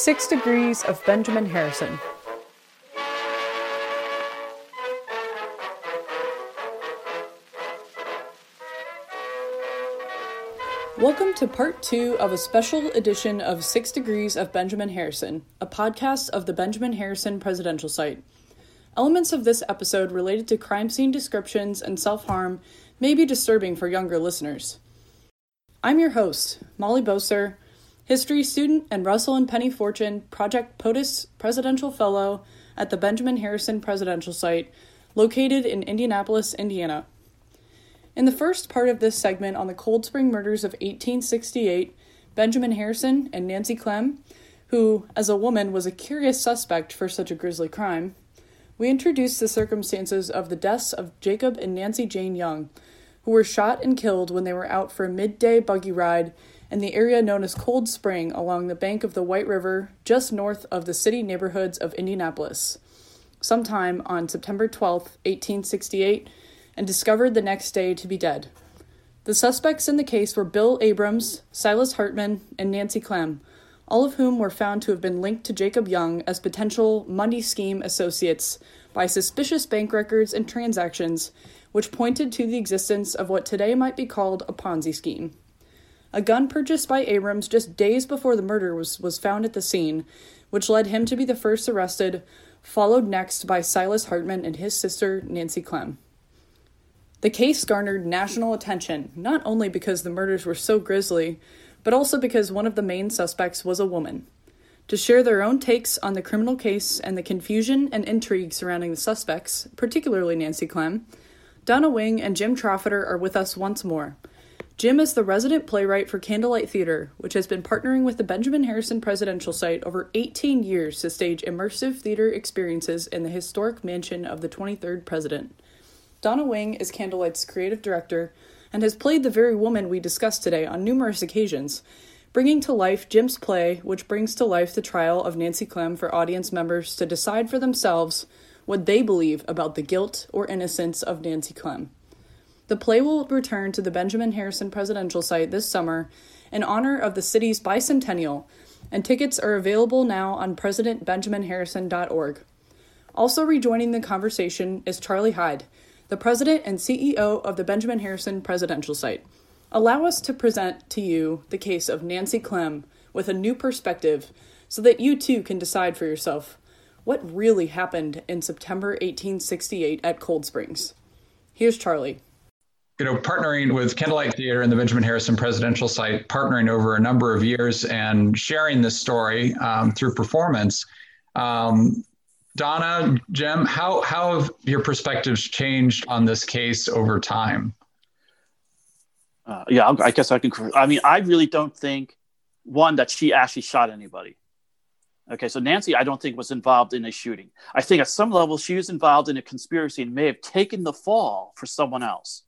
Six Degrees of Benjamin Harrison. Welcome to part two of a special edition of Six Degrees of Benjamin Harrison, a podcast of the Benjamin Harrison Presidential Site. Elements of this episode related to crime scene descriptions and self harm may be disturbing for younger listeners. I'm your host, Molly Beausir, history student and Russell and Penny Fortune Project POTUS Presidential Fellow at the Benjamin Harrison Presidential Site, located in Indianapolis, Indiana. In the first part of this segment on the Cold Spring murders of 1868, Benjamin Harrison and Nancy Clem, who, as a woman, was a curious suspect for such a grisly crime, we introduce the circumstances of the deaths of Jacob and Nancy Jane Young, who were shot and killed when they were out for a midday buggy ride in the area known as Cold Spring along the bank of the White River, just north of the city neighborhoods of Indianapolis, sometime on September 12, 1868 and discovered the next day to be dead. The suspects in the case were Bill Abrams, Silas Hartman, and Nancy Clem, all of whom were found to have been linked to Jacob Young as potential money scheme associates by suspicious bank records and transactions, which pointed to the existence of what today might be called a Ponzi scheme. A gun purchased by Abrams just days before the murder was, was found at the scene, which led him to be the first arrested, followed next by Silas Hartman and his sister, Nancy Clem. The case garnered national attention, not only because the murders were so grisly, but also because one of the main suspects was a woman. To share their own takes on the criminal case and the confusion and intrigue surrounding the suspects, particularly Nancy Clem, Donna Wing and Jim Trofatter are with us once more. Jim is the resident playwright for Candlelight Theater, which has been partnering with the Benjamin Harrison Presidential Site over 18 years to stage immersive theater experiences in the historic mansion of the 23rd President. Donna Wing is Candlelight's creative director and has played the very woman we discussed today on numerous occasions, bringing to life Jim's play, which brings to life the trial of Nancy Clem for audience members to decide for themselves what they believe about the guilt or innocence of Nancy Clem. The play will return to the Benjamin Harrison Presidential Site this summer in honor of the city's bicentennial, and tickets are available now on presidentbenjaminharrison.org. Also rejoining the conversation is Charlie Hyde the president and CEO of the Benjamin Harrison Presidential Site. Allow us to present to you the case of Nancy Clem with a new perspective so that you too can decide for yourself what really happened in September 1868 at Cold Springs. Here's Charlie. You know, partnering with Candlelight Theater and the Benjamin Harrison Presidential Site, partnering over a number of years and sharing this story um, through performance. Um, Donna, Jim, how, how have your perspectives changed on this case over time? Uh, yeah, I guess I can. I mean, I really don't think one that she actually shot anybody. Okay, so Nancy, I don't think was involved in a shooting. I think at some level she was involved in a conspiracy and may have taken the fall for someone else,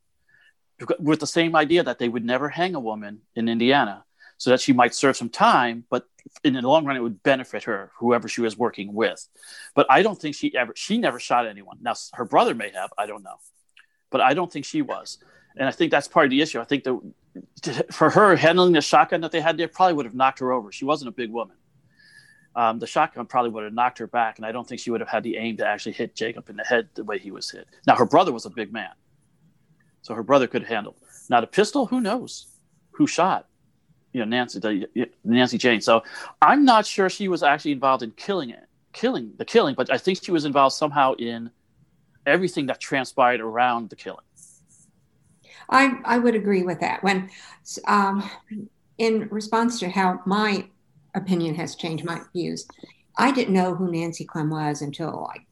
with the same idea that they would never hang a woman in Indiana, so that she might serve some time, but in the long run, it would benefit her, whoever she was working with. But I don't think she ever, she never shot anyone. Now, her brother may have, I don't know. But I don't think she was. And I think that's part of the issue. I think that for her, handling the shotgun that they had there probably would have knocked her over. She wasn't a big woman. Um, the shotgun probably would have knocked her back, and I don't think she would have had the aim to actually hit Jacob in the head the way he was hit. Now, her brother was a big man, so her brother could handle. Not a pistol, who knows who shot? you know Nancy Nancy Jane. So I'm not sure she was actually involved in killing it, killing the killing, but I think she was involved somehow in everything that transpired around the killing. I I would agree with that. When um, in response to how my opinion has changed, my views, I didn't know who Nancy Clem was until like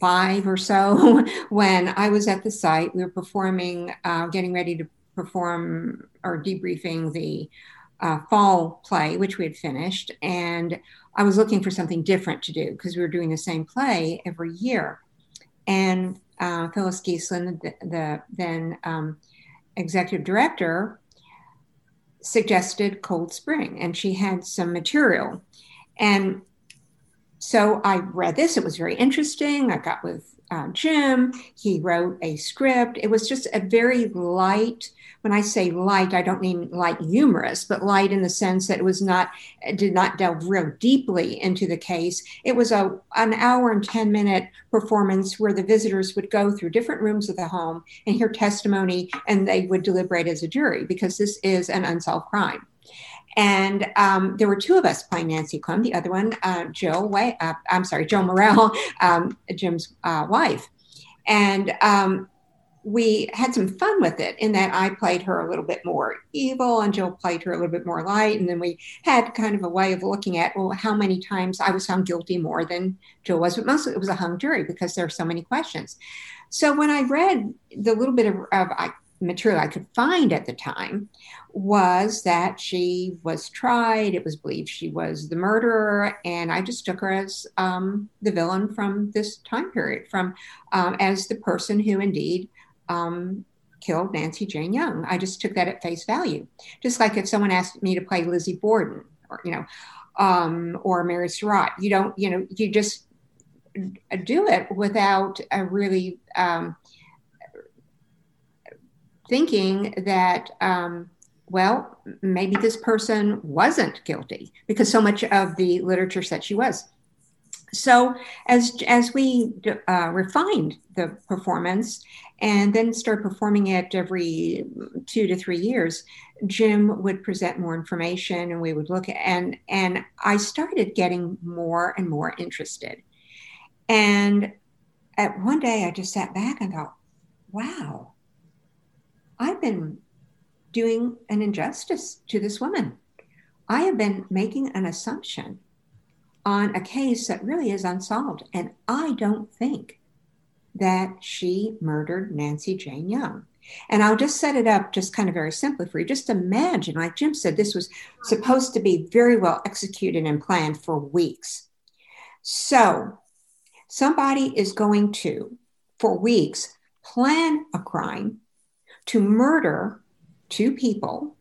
2005 or so when I was at the site. We were performing, uh, getting ready to perform or debriefing the uh, fall play, which we had finished. And I was looking for something different to do because we were doing the same play every year. And uh, Phyllis Geeslin, the, the then um, executive director, suggested Cold Spring, and she had some material. And so I read this. It was very interesting. I got with uh, Jim. He wrote a script. It was just a very light. When I say light, I don't mean light humorous, but light in the sense that it was not did not delve real deeply into the case. It was a an hour and ten minute performance where the visitors would go through different rooms of the home and hear testimony, and they would deliberate as a jury because this is an unsolved crime. And um, there were two of us playing Nancy Clem. The other one, uh, Jill, Way, uh, I'm sorry, Jill Morrell, um, Jim's uh, wife. And um, we had some fun with it in that I played her a little bit more evil and Jill played her a little bit more light. And then we had kind of a way of looking at, well, how many times I was found guilty more than Jill was, but mostly it was a hung jury because there are so many questions. So when I read the little bit of, of I, material I could find at the time was that she was tried. It was believed she was the murderer, and I just took her as um, the villain from this time period, from um, as the person who indeed um, killed Nancy Jane Young. I just took that at face value. Just like if someone asked me to play Lizzie Borden, or you know, um, or Mary Surratt, you don't, you know, you just do it without a really um, thinking that, um, well, maybe this person wasn't guilty because so much of the literature said she was. So as as we uh, refined the performance and then started performing it every two to three years, Jim would present more information and we would look at and and I started getting more and more interested. And at one day I just sat back and thought, wow, I've been doing an injustice to this woman. I have been making an assumption on a case that really is unsolved. And I don't think that she murdered Nancy Jane Young. And I'll just set it up just kind of very simply for you. Just imagine, like Jim said, this was supposed to be very well executed and planned for weeks. So somebody is going to, for weeks, plan a crime to murder two people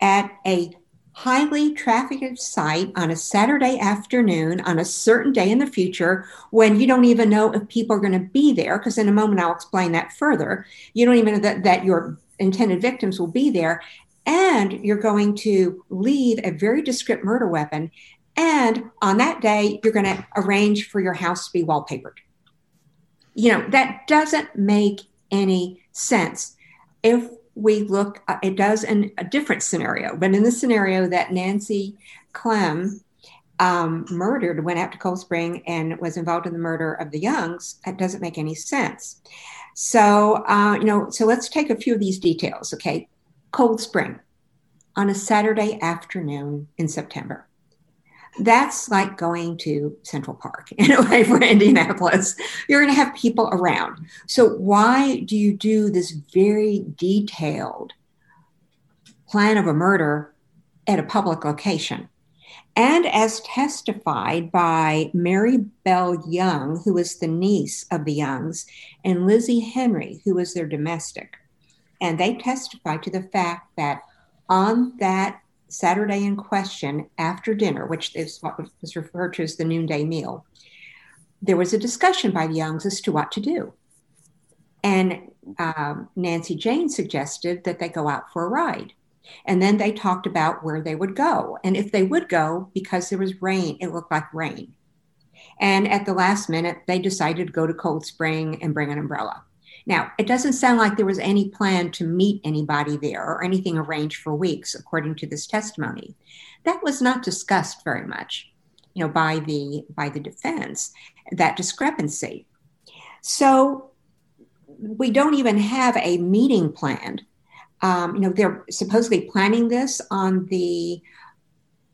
at a highly trafficked site on a Saturday afternoon on a certain day in the future when you don't even know if people are going to be there. Because in a moment, I'll explain that further. You don't even know that, that your intended victims will be there. And you're going to leave a very discreet murder weapon. And on that day, you're going to arrange for your house to be wallpapered. You know, that doesn't make any sense if we look, uh, it does in a different scenario, but in the scenario that Nancy Clem um, murdered, went out to Cold Spring and was involved in the murder of the Youngs, that doesn't make any sense. So, uh, you know, so let's take a few of these details, okay? Cold Spring on a Saturday afternoon in September that's like going to Central Park in a way for Indianapolis. You're going to have people around. So, why do you do this very detailed plan of a murder at a public location? And as testified by Mary Bell Young, who was the niece of the Youngs, and Lizzie Henry, who was their domestic. And they testified to the fact that on that Saturday in question after dinner, which is what was referred to as the noonday meal, there was a discussion by the Youngs as to what to do. And um, Nancy Jane suggested that they go out for a ride. And then they talked about where they would go. And if they would go, because there was rain, it looked like rain. And at the last minute, they decided to go to Cold Spring and bring an umbrella. Now, it doesn't sound like there was any plan to meet anybody there or anything arranged for weeks, according to this testimony. That was not discussed very much, you know, by the by the defense. That discrepancy. So we don't even have a meeting planned. Um, you know, they're supposedly planning this on the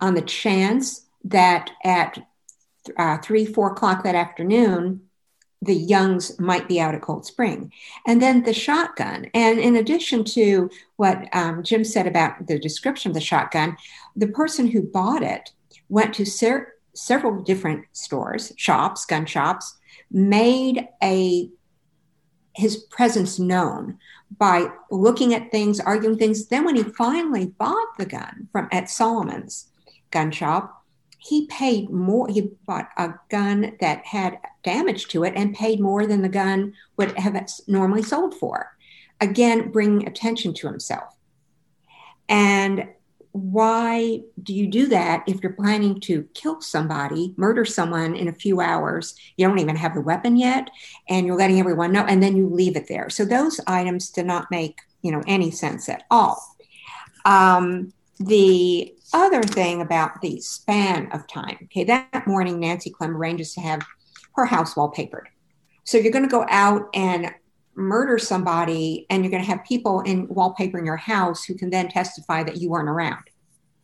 on the chance that at uh, three, four o'clock that afternoon, the Youngs might be out at Cold Spring. And then the shotgun. And in addition to what um, Jim said about the description of the shotgun, the person who bought it went to ser- several different stores, shops, gun shops, made a his presence known by looking at things, arguing things. Then when he finally bought the gun from at Solomon's gun shop, he paid more. He bought a gun that had damage to it and paid more than the gun would have normally sold for. Again, bringing attention to himself. And why do you do that if you're planning to kill somebody, murder someone in a few hours? You don't even have the weapon yet, and you're letting everyone know, and then you leave it there. So those items did not make you know any sense at all. Um, the other thing about the span of time, okay, that morning, Nancy Clem arranges to have her house wallpapered. So you're going to go out and murder somebody, and you're going to have people in wallpapering your house who can then testify that you weren't around.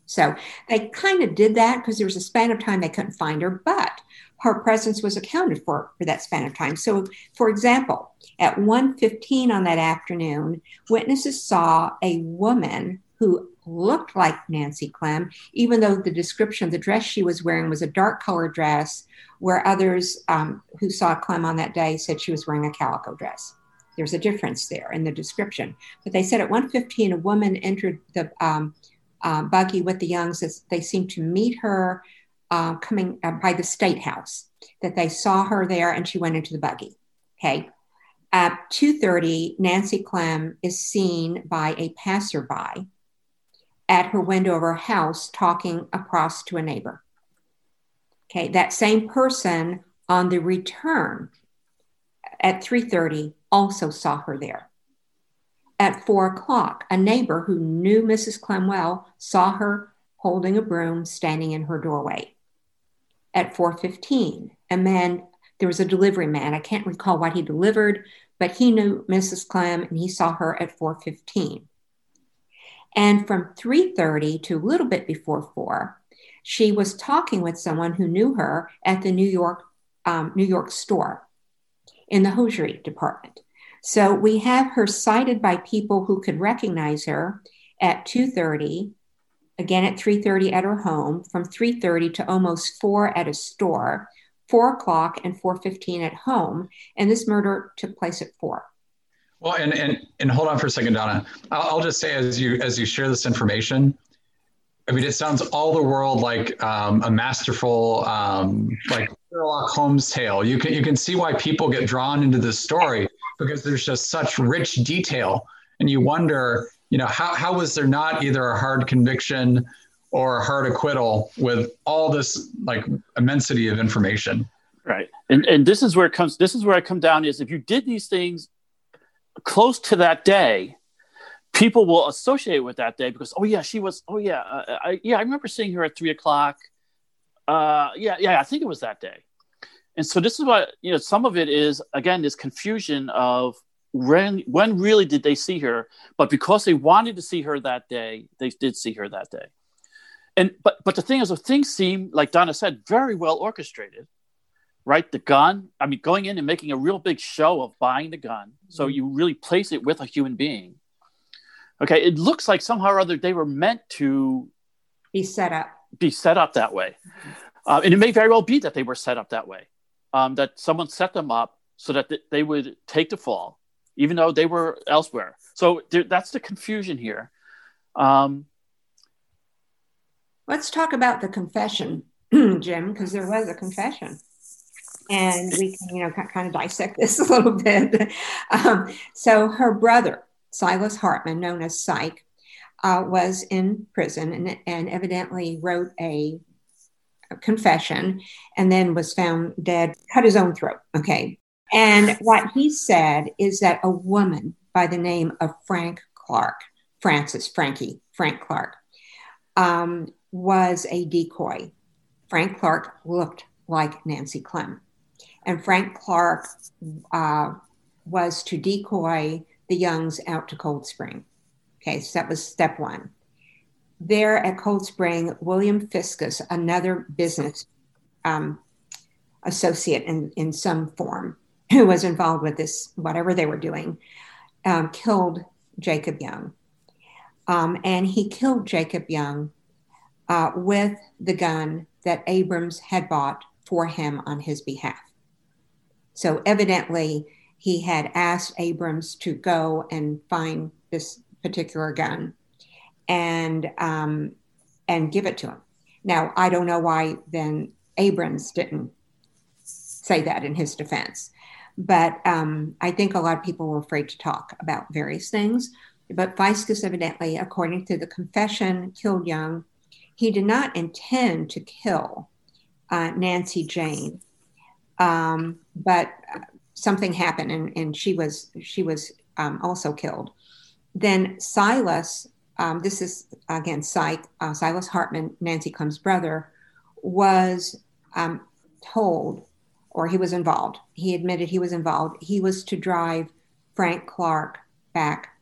So they kind of did that because there was a span of time they couldn't find her, but her presence was accounted for for that span of time. So, for example, at 1:15 on that afternoon, witnesses saw a woman who looked like Nancy Clem, even though the description of the dress she was wearing was a dark colored dress, where others um, who saw Clem on that day said she was wearing a calico dress. There's a difference there in the description. But they said at 1:15, a woman entered the um, uh, buggy with the Youngs. As they seemed to meet her uh, coming uh, by the state house. That they saw her there, and she went into the buggy. Okay. At 2:30, Nancy Clem is seen by a passerby at her window of her house talking across to a neighbor. Okay, that same person on the return at 3:30 also saw her there. At four o'clock, a neighbor who knew Mrs. Clem well saw her holding a broom standing in her doorway. At 4:15, a man there was a delivery man. I can't recall what he delivered, but he knew Mrs. Clem and he saw her at 4:15. And from 3:30 to a little bit before 4, she was talking with someone who knew her at the New York um, New York store in the hosiery department. So we have her cited by people who could recognize her at 2:30, again at 3:30 at her home, from 3:30 to almost 4 at a store, 4 o'clock and 4:15 at home, and this murder took place at 4. Well, and and and hold on for a second, Donna. I'll, I'll just say as you as you share this information, I mean, it sounds all the world like um, a masterful, um, like Sherlock Holmes tale. You can you can see why people get drawn into this story because there's just such rich detail, and you wonder, you know, how how was there not either a hard conviction or a hard acquittal with all this like immensity of information? Right, and and this is where it comes. This is where I come down is if you did these things close to that day, people will associate with that day because oh yeah, she was oh yeah, uh, I, yeah I remember seeing her at three o'clock. Uh, yeah, yeah, I think it was that day. And so this is what you know. Some of it is again this confusion of when when really did they see her, but because they wanted to see her that day, they did see her that day. And but but the thing is, the things seem like Donna said very well orchestrated right? The gun, I mean, going in and making a real big show of buying the gun. So mm-hmm. you really place it with a human being. Okay, it looks like somehow or other they were meant to be set up. Be set up that way. Uh, and it may very well be that they were set up that way, um, that someone set them up so that th- they would take the fall, even though they were elsewhere. So th- that's the confusion here. Um, Let's talk about the confession, Jim, because there was a confession and we can, you know, kind of dissect this a little bit. Um, so her brother, Silas Hartman, known as Syke, uh, was in prison and, and evidently wrote a, a, confession and then was found dead, cut his own throat. Okay. And what he said is that a woman by the name of Frank Clark, Francis, Frankie, Frank Clark, um, was a decoy. Frank Clark looked like Nancy Clem and Frank Clark uh, was to decoy the Youngs out to Cold Spring. Okay, so that was step one. There at Cold Spring, William Fiscus, another business um, associate in, in some form, who was involved with this, whatever they were doing, um, killed Jacob Young. Um, and he killed Jacob Young uh, with the gun that Abrams had bought for him on his behalf. So evidently, he had asked Abrams to go and find this particular gun and um, and give it to him. Now, I don't know why then Abrams didn't say that in his defense. But um, I think a lot of people were afraid to talk about various things. But Fiscus evidently, according to the confession, killed Young. He did not intend to kill uh, Nancy Jane, um, but something happened, and, and she was she was um, also killed. Then Silas, um, this is again Syke, uh, Silas Hartman, Nancy Clem's brother, was um, told or he was involved. He admitted he was involved. He was to drive Frank Clark back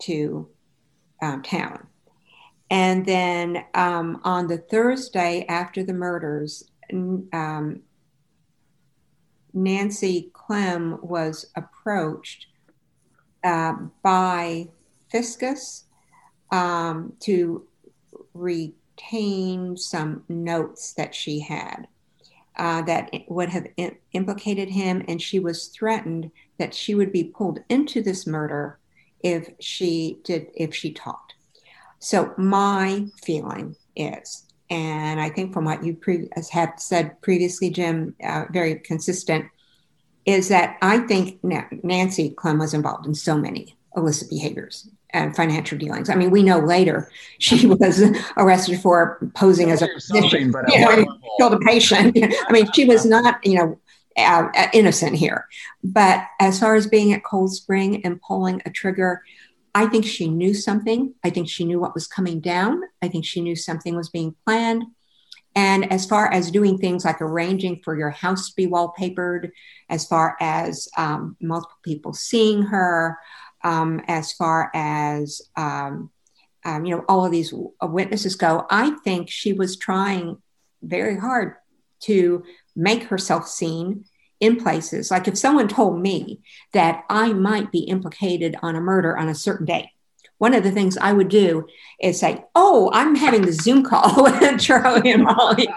to um, town. And then um, on the Thursday after the murders, um, Nancy Clem was approached uh, by Fiscus um, to retain some notes that she had uh, that would have implicated him, and she was threatened that she would be pulled into this murder if she did if she talked. So my feeling is, and I think from what you pre- have said previously, Jim, uh, very consistent, is that I think Nancy Clem was involved in so many illicit behaviors and financial dealings. I mean, we know later she was arrested for posing as a physician, but you know, killed a patient. I mean, she was not, you know, uh, innocent here. But as far as being at Cold Spring and pulling a trigger, I think she knew something. I think she knew what was coming down. I think she knew something was being planned. And as far as doing things like arranging for your house to be wallpapered, as far as um, multiple people seeing her, um, as far as um, um, you know all of these witnesses go i think she was trying very hard to make herself seen in places like if someone told me that i might be implicated on a murder on a certain day one of the things I would do is say, "Oh, I'm having the Zoom call with Charlie and Molly."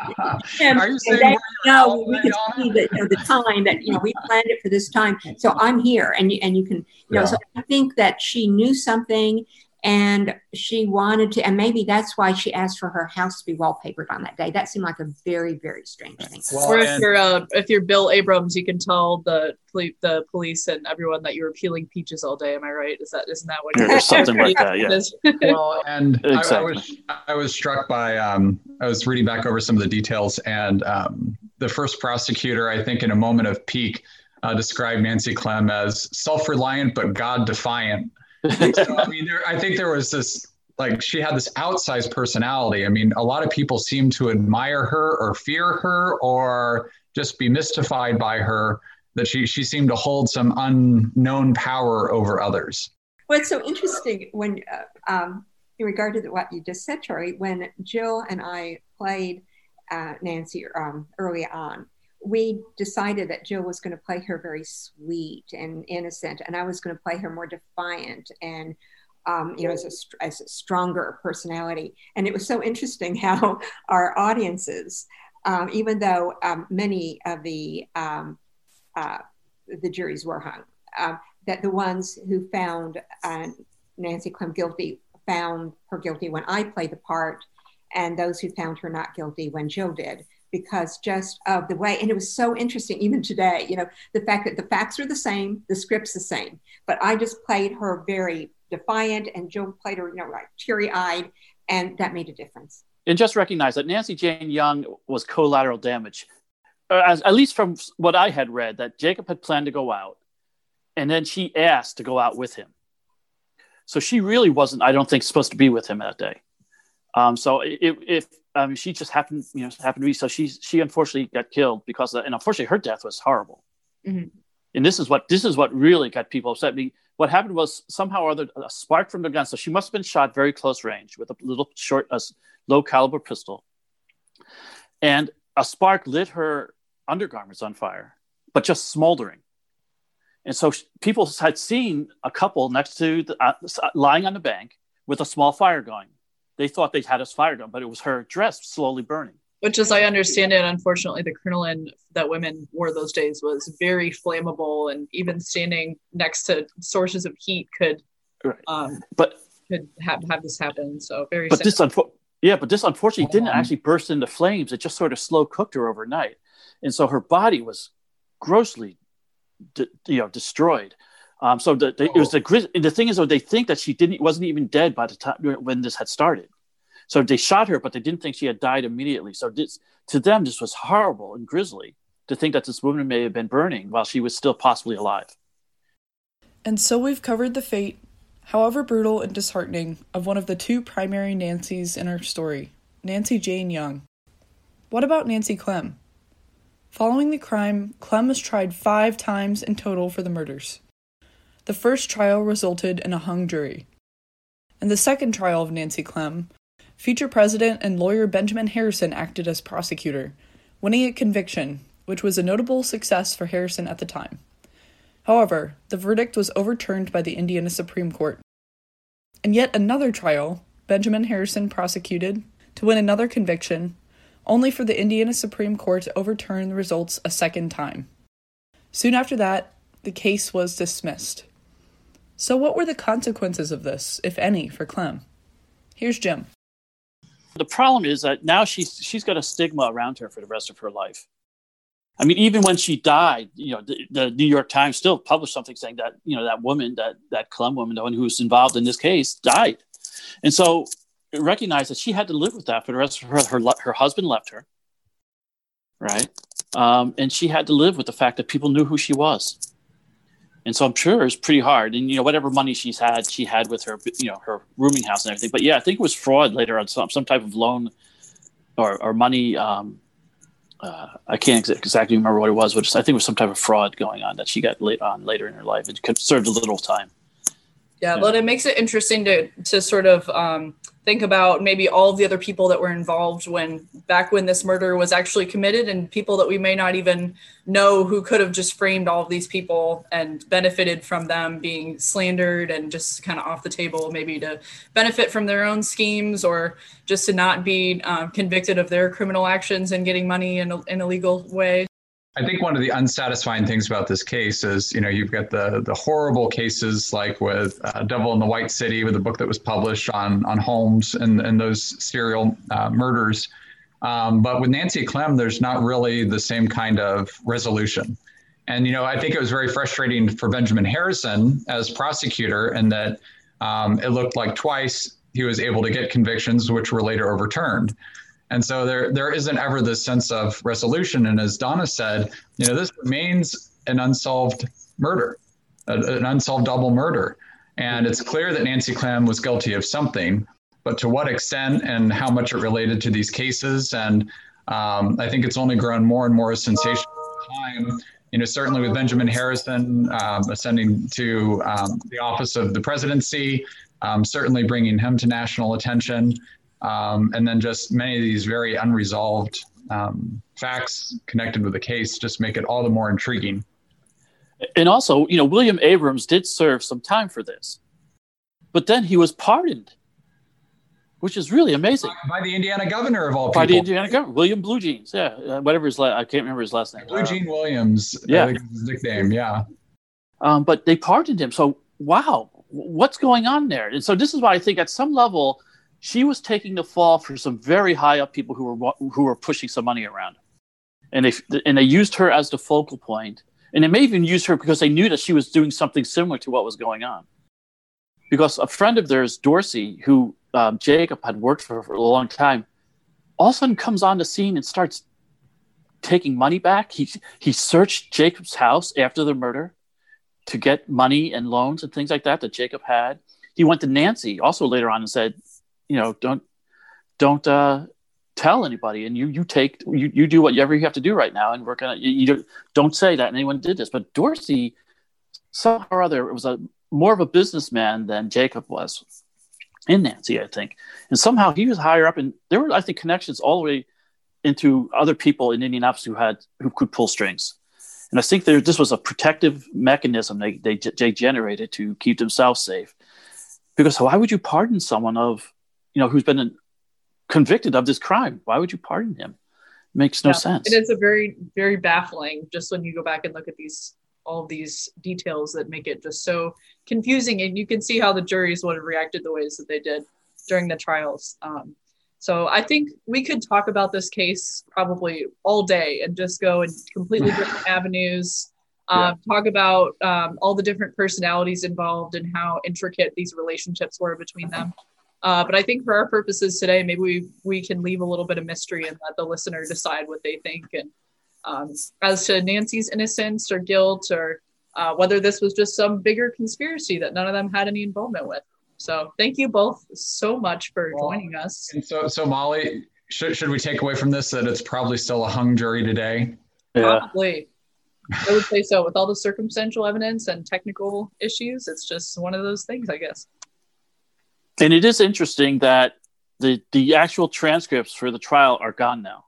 And, Are you saying you know, we can see the, you know, the time that you know we planned it for this time, so I'm here, and you and you can, you yeah. know. So I think that she knew something, and she wanted to and maybe that's why she asked for her house to be wallpapered on that day. That seemed like a very very strange thing. Well, or if and- you're uh, if you're bill abrams you can tell the the police and everyone that you were peeling peaches all day am i right? Is that isn't that what yeah, something like that yeah. Well and exactly. I, I, was i was struck by um i was reading back over some of the details and um the first prosecutor i think in a moment of pique uh, described nancy clem as self-reliant but god defiant so, I mean, there, I think there was this like she had this outsized personality. I mean, a lot of people seem to admire her or fear her or just be mystified by her that she she seemed to hold some unknown power over others. It's so interesting when, uh, um, in regard to what you just said, Charlie, when Jill and I played uh, Nancy um, early on, we decided that Jill was going to play her very sweet and innocent, and I was going to play her more defiant and, um, you know, as a, as a stronger personality. And it was so interesting how our audiences, um, even though um, many of the um, uh, the juries were hung, um, that the ones who found uh, Nancy Clem guilty found her guilty when I played the part, and those who found her not guilty when Jill did because just of the way and it was so interesting even today you know the fact that the facts are the same the script's the same. But i just played her very defiant and jill played her you know like teary-eyed and that made a difference. And just recognize that nancy jane young was collateral damage. Uh, as, at least from what i had read that jacob had planned to go out and then she asked to go out with him. So she really wasn't i don't think supposed to be with him that day um, so if, if mean, she just happened, you know, happened to be so she she unfortunately got killed because of, and unfortunately her death was horrible. Mm-hmm. And this is what this is what really got people upset. I mean, what happened was somehow or other a spark from the gun. So she must have been shot very close range with a little short, a low caliber pistol, and a spark lit her undergarments on fire, but just smoldering. And so people had seen a couple next to the, uh, lying on the bank with a small fire going they thought they had us fired on, but it was her dress slowly burning. Which, as I understand it, unfortunately, the crinoline that women wore those days was very flammable, and even standing next to sources of heat could, right. um, but could have have this happen. So very. But this, unfo- Yeah, but this unfortunately didn't actually burst into flames. It just sort of slow cooked her overnight, and so her body was grossly, de- you know, destroyed. Um, so the, the, it was the the thing is though they think that she didn't wasn't even dead by the time when this had started. So they shot her, but they didn't think she had died immediately. So this to them this was horrible and grisly to think that this woman may have been burning while she was still possibly alive. And so we've covered the fate, however brutal and disheartening, of one of the two primary Nancys in our story, Nancy Jane Young. What about Nancy Clem? Following the crime, Clem was tried five times in total for the murders. The first trial resulted in a hung jury. In the second trial of Nancy Clem, future president and lawyer Benjamin Harrison acted as prosecutor, winning a conviction, which was a notable success for Harrison at the time. However, the verdict was overturned by the Indiana Supreme Court. In yet another trial, Benjamin Harrison prosecuted to win another conviction, only for the Indiana Supreme Court to overturn the results a second time. Soon after that, the case was dismissed. So, what were the consequences of this, if any, for Clem? Here's Jim. The problem is that now she's she's got a stigma around her for the rest of her life. I mean, even when she died, you know, the, the, New York Times still published something saying that you know that woman, that that Clem woman, the one who was involved in this case, died, and so recognized that she had to live with that for the rest of her. Her, her husband left her, right, um, and she had to live with the fact that people knew who she was and so I'm sure it's pretty hard. And you know, whatever money she's had, she had with her, you know, her rooming house and everything. But yeah, I think it was fraud later on, some some type of loan or or money. Um, uh, I can't ex- exactly remember what it was, but I think it was some type of fraud going on that she got late on later in her life. It could served a little time. Yeah, yeah, but it makes it interesting to to sort of um, think about maybe all of the other people that were involved when back when this murder was actually committed and people that we may not even know who could have just framed all of these people and benefited from them being slandered and just kind of off the table maybe to benefit from their own schemes or just to not be um, convicted of their criminal actions and getting money in, a, in a legal way I think one of the unsatisfying things about this case is, you know, you've got the the horrible cases like with uh, Devil in the White City, with a book that was published on on Holmes and and those serial uh, murders. Um, but with Nancy Clem, there's not really the same kind of resolution. And you know, I think it was very frustrating for Benjamin Harrison as prosecutor, in that um, it looked like twice he was able to get convictions, which were later overturned. And so there there isn't ever this sense of resolution. And as Donna said, you know, this remains an unsolved murder, an unsolved double murder. And it's clear that Nancy Clem was guilty of something, but to what extent and how much it related to these cases. And um, I think it's only grown more and more sensational time. You know, certainly with Benjamin Harrison um, ascending to um, the office of the presidency, um, certainly bringing him to national attention. Um, and then just many of these very unresolved um, facts connected with the case just make it all the more intriguing. And also, you know, William Abrams did serve some time for this, but then he was pardoned, which is really amazing. By, by the Indiana governor of all people. By the Indiana governor, William Blue Jeans. Yeah, uh, whatever his last, I can't remember his last name. Blue Jean Williams. Yeah, his nickname. Yeah. Um, but they pardoned him. So wow, what's going on there? And so this is why I think at some level she was taking the fall for some very high up people who were who were pushing some money around, and they and they used her as the focal point, and they may even use her because they knew that she was doing something similar to what was going on. Because a friend of theirs, Dorsey, who um, Jacob had worked for for a long time, all of a sudden comes on the scene and starts taking money back. He he searched Jacob's house after the murder to get money and loans and things like that that Jacob had. He went to Nancy also later on and said, you know don't don't uh, tell anybody. And you you take you, you do whatever you have to do right now. And we're gonna you, you don't say that anyone did this but dorsey somehow or other was a more of a businessman than jacob was in nancy i think. And somehow he was higher up and there were i think connections all the way into other people in indianapolis who had who could pull strings. And i think there, this was a protective mechanism they, they, they generated to keep themselves safe. Because why would you pardon someone of you know, who's been convicted of this crime. Why would you pardon him? Makes no yeah, sense. It is a very, very baffling. Just when you go back and look at these, all these details that make it just so confusing, and you can see how the juries would have reacted the ways that they did during the trials. Um, So I think we could talk about this case probably all day and just go in completely different avenues. Um, yeah. Talk about um, all the different personalities involved and how intricate these relationships were between them. Uh, but I think for our purposes today, maybe we we can leave a little bit of mystery and let the listener decide what they think. And um, as to Nancy's innocence or guilt, or uh, whether this was just some bigger conspiracy that none of them had any involvement with. So thank you both so much for well, joining us. And so, so Molly, should, should we take away from this that it's probably still a hung jury today? Yeah. Probably. I would say so. With all the circumstantial evidence and technical issues, it's just one of those things, I guess. And it is interesting that the the actual transcripts for the trial are gone now.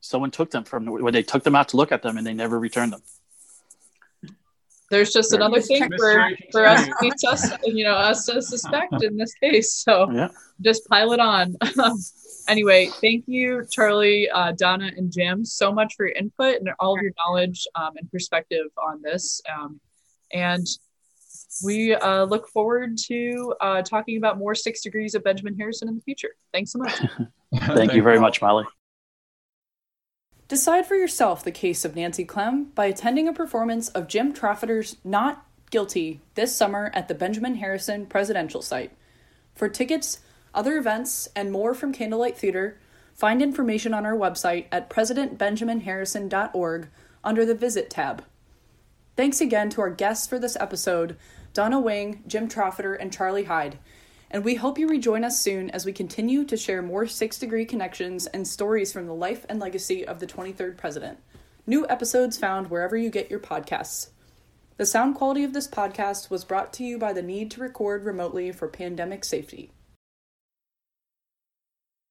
Someone took them from when they took them out to look at them, and they never returned them. There's just another thing for, for us, us, you know, us to suspect in this case. So yeah. just pile it on. anyway, thank you, Charlie, uh, Donna, and Jim, so much for your input and all of your knowledge um, and perspective on this. Um, and we uh, look forward to uh, talking about more six degrees of Benjamin Harrison in the future. Thanks so much. Thank you very much, Molly. Decide for yourself the case of Nancy Clem by attending a performance of Jim Trofatter's Not Guilty this summer at the Benjamin Harrison Presidential Site. For tickets, other events, and more from Candlelight Theater, find information on our website at presidentbenjaminharrison.org under the Visit tab. Thanks again to our guests for this episode, Donna Wing, Jim Trofatter, and Charlie Hyde. And we hope you rejoin us soon as we continue to share more six degree connections and stories from the life and legacy of the 23rd president. New episodes found wherever you get your podcasts. The sound quality of this podcast was brought to you by the need to record remotely for pandemic safety.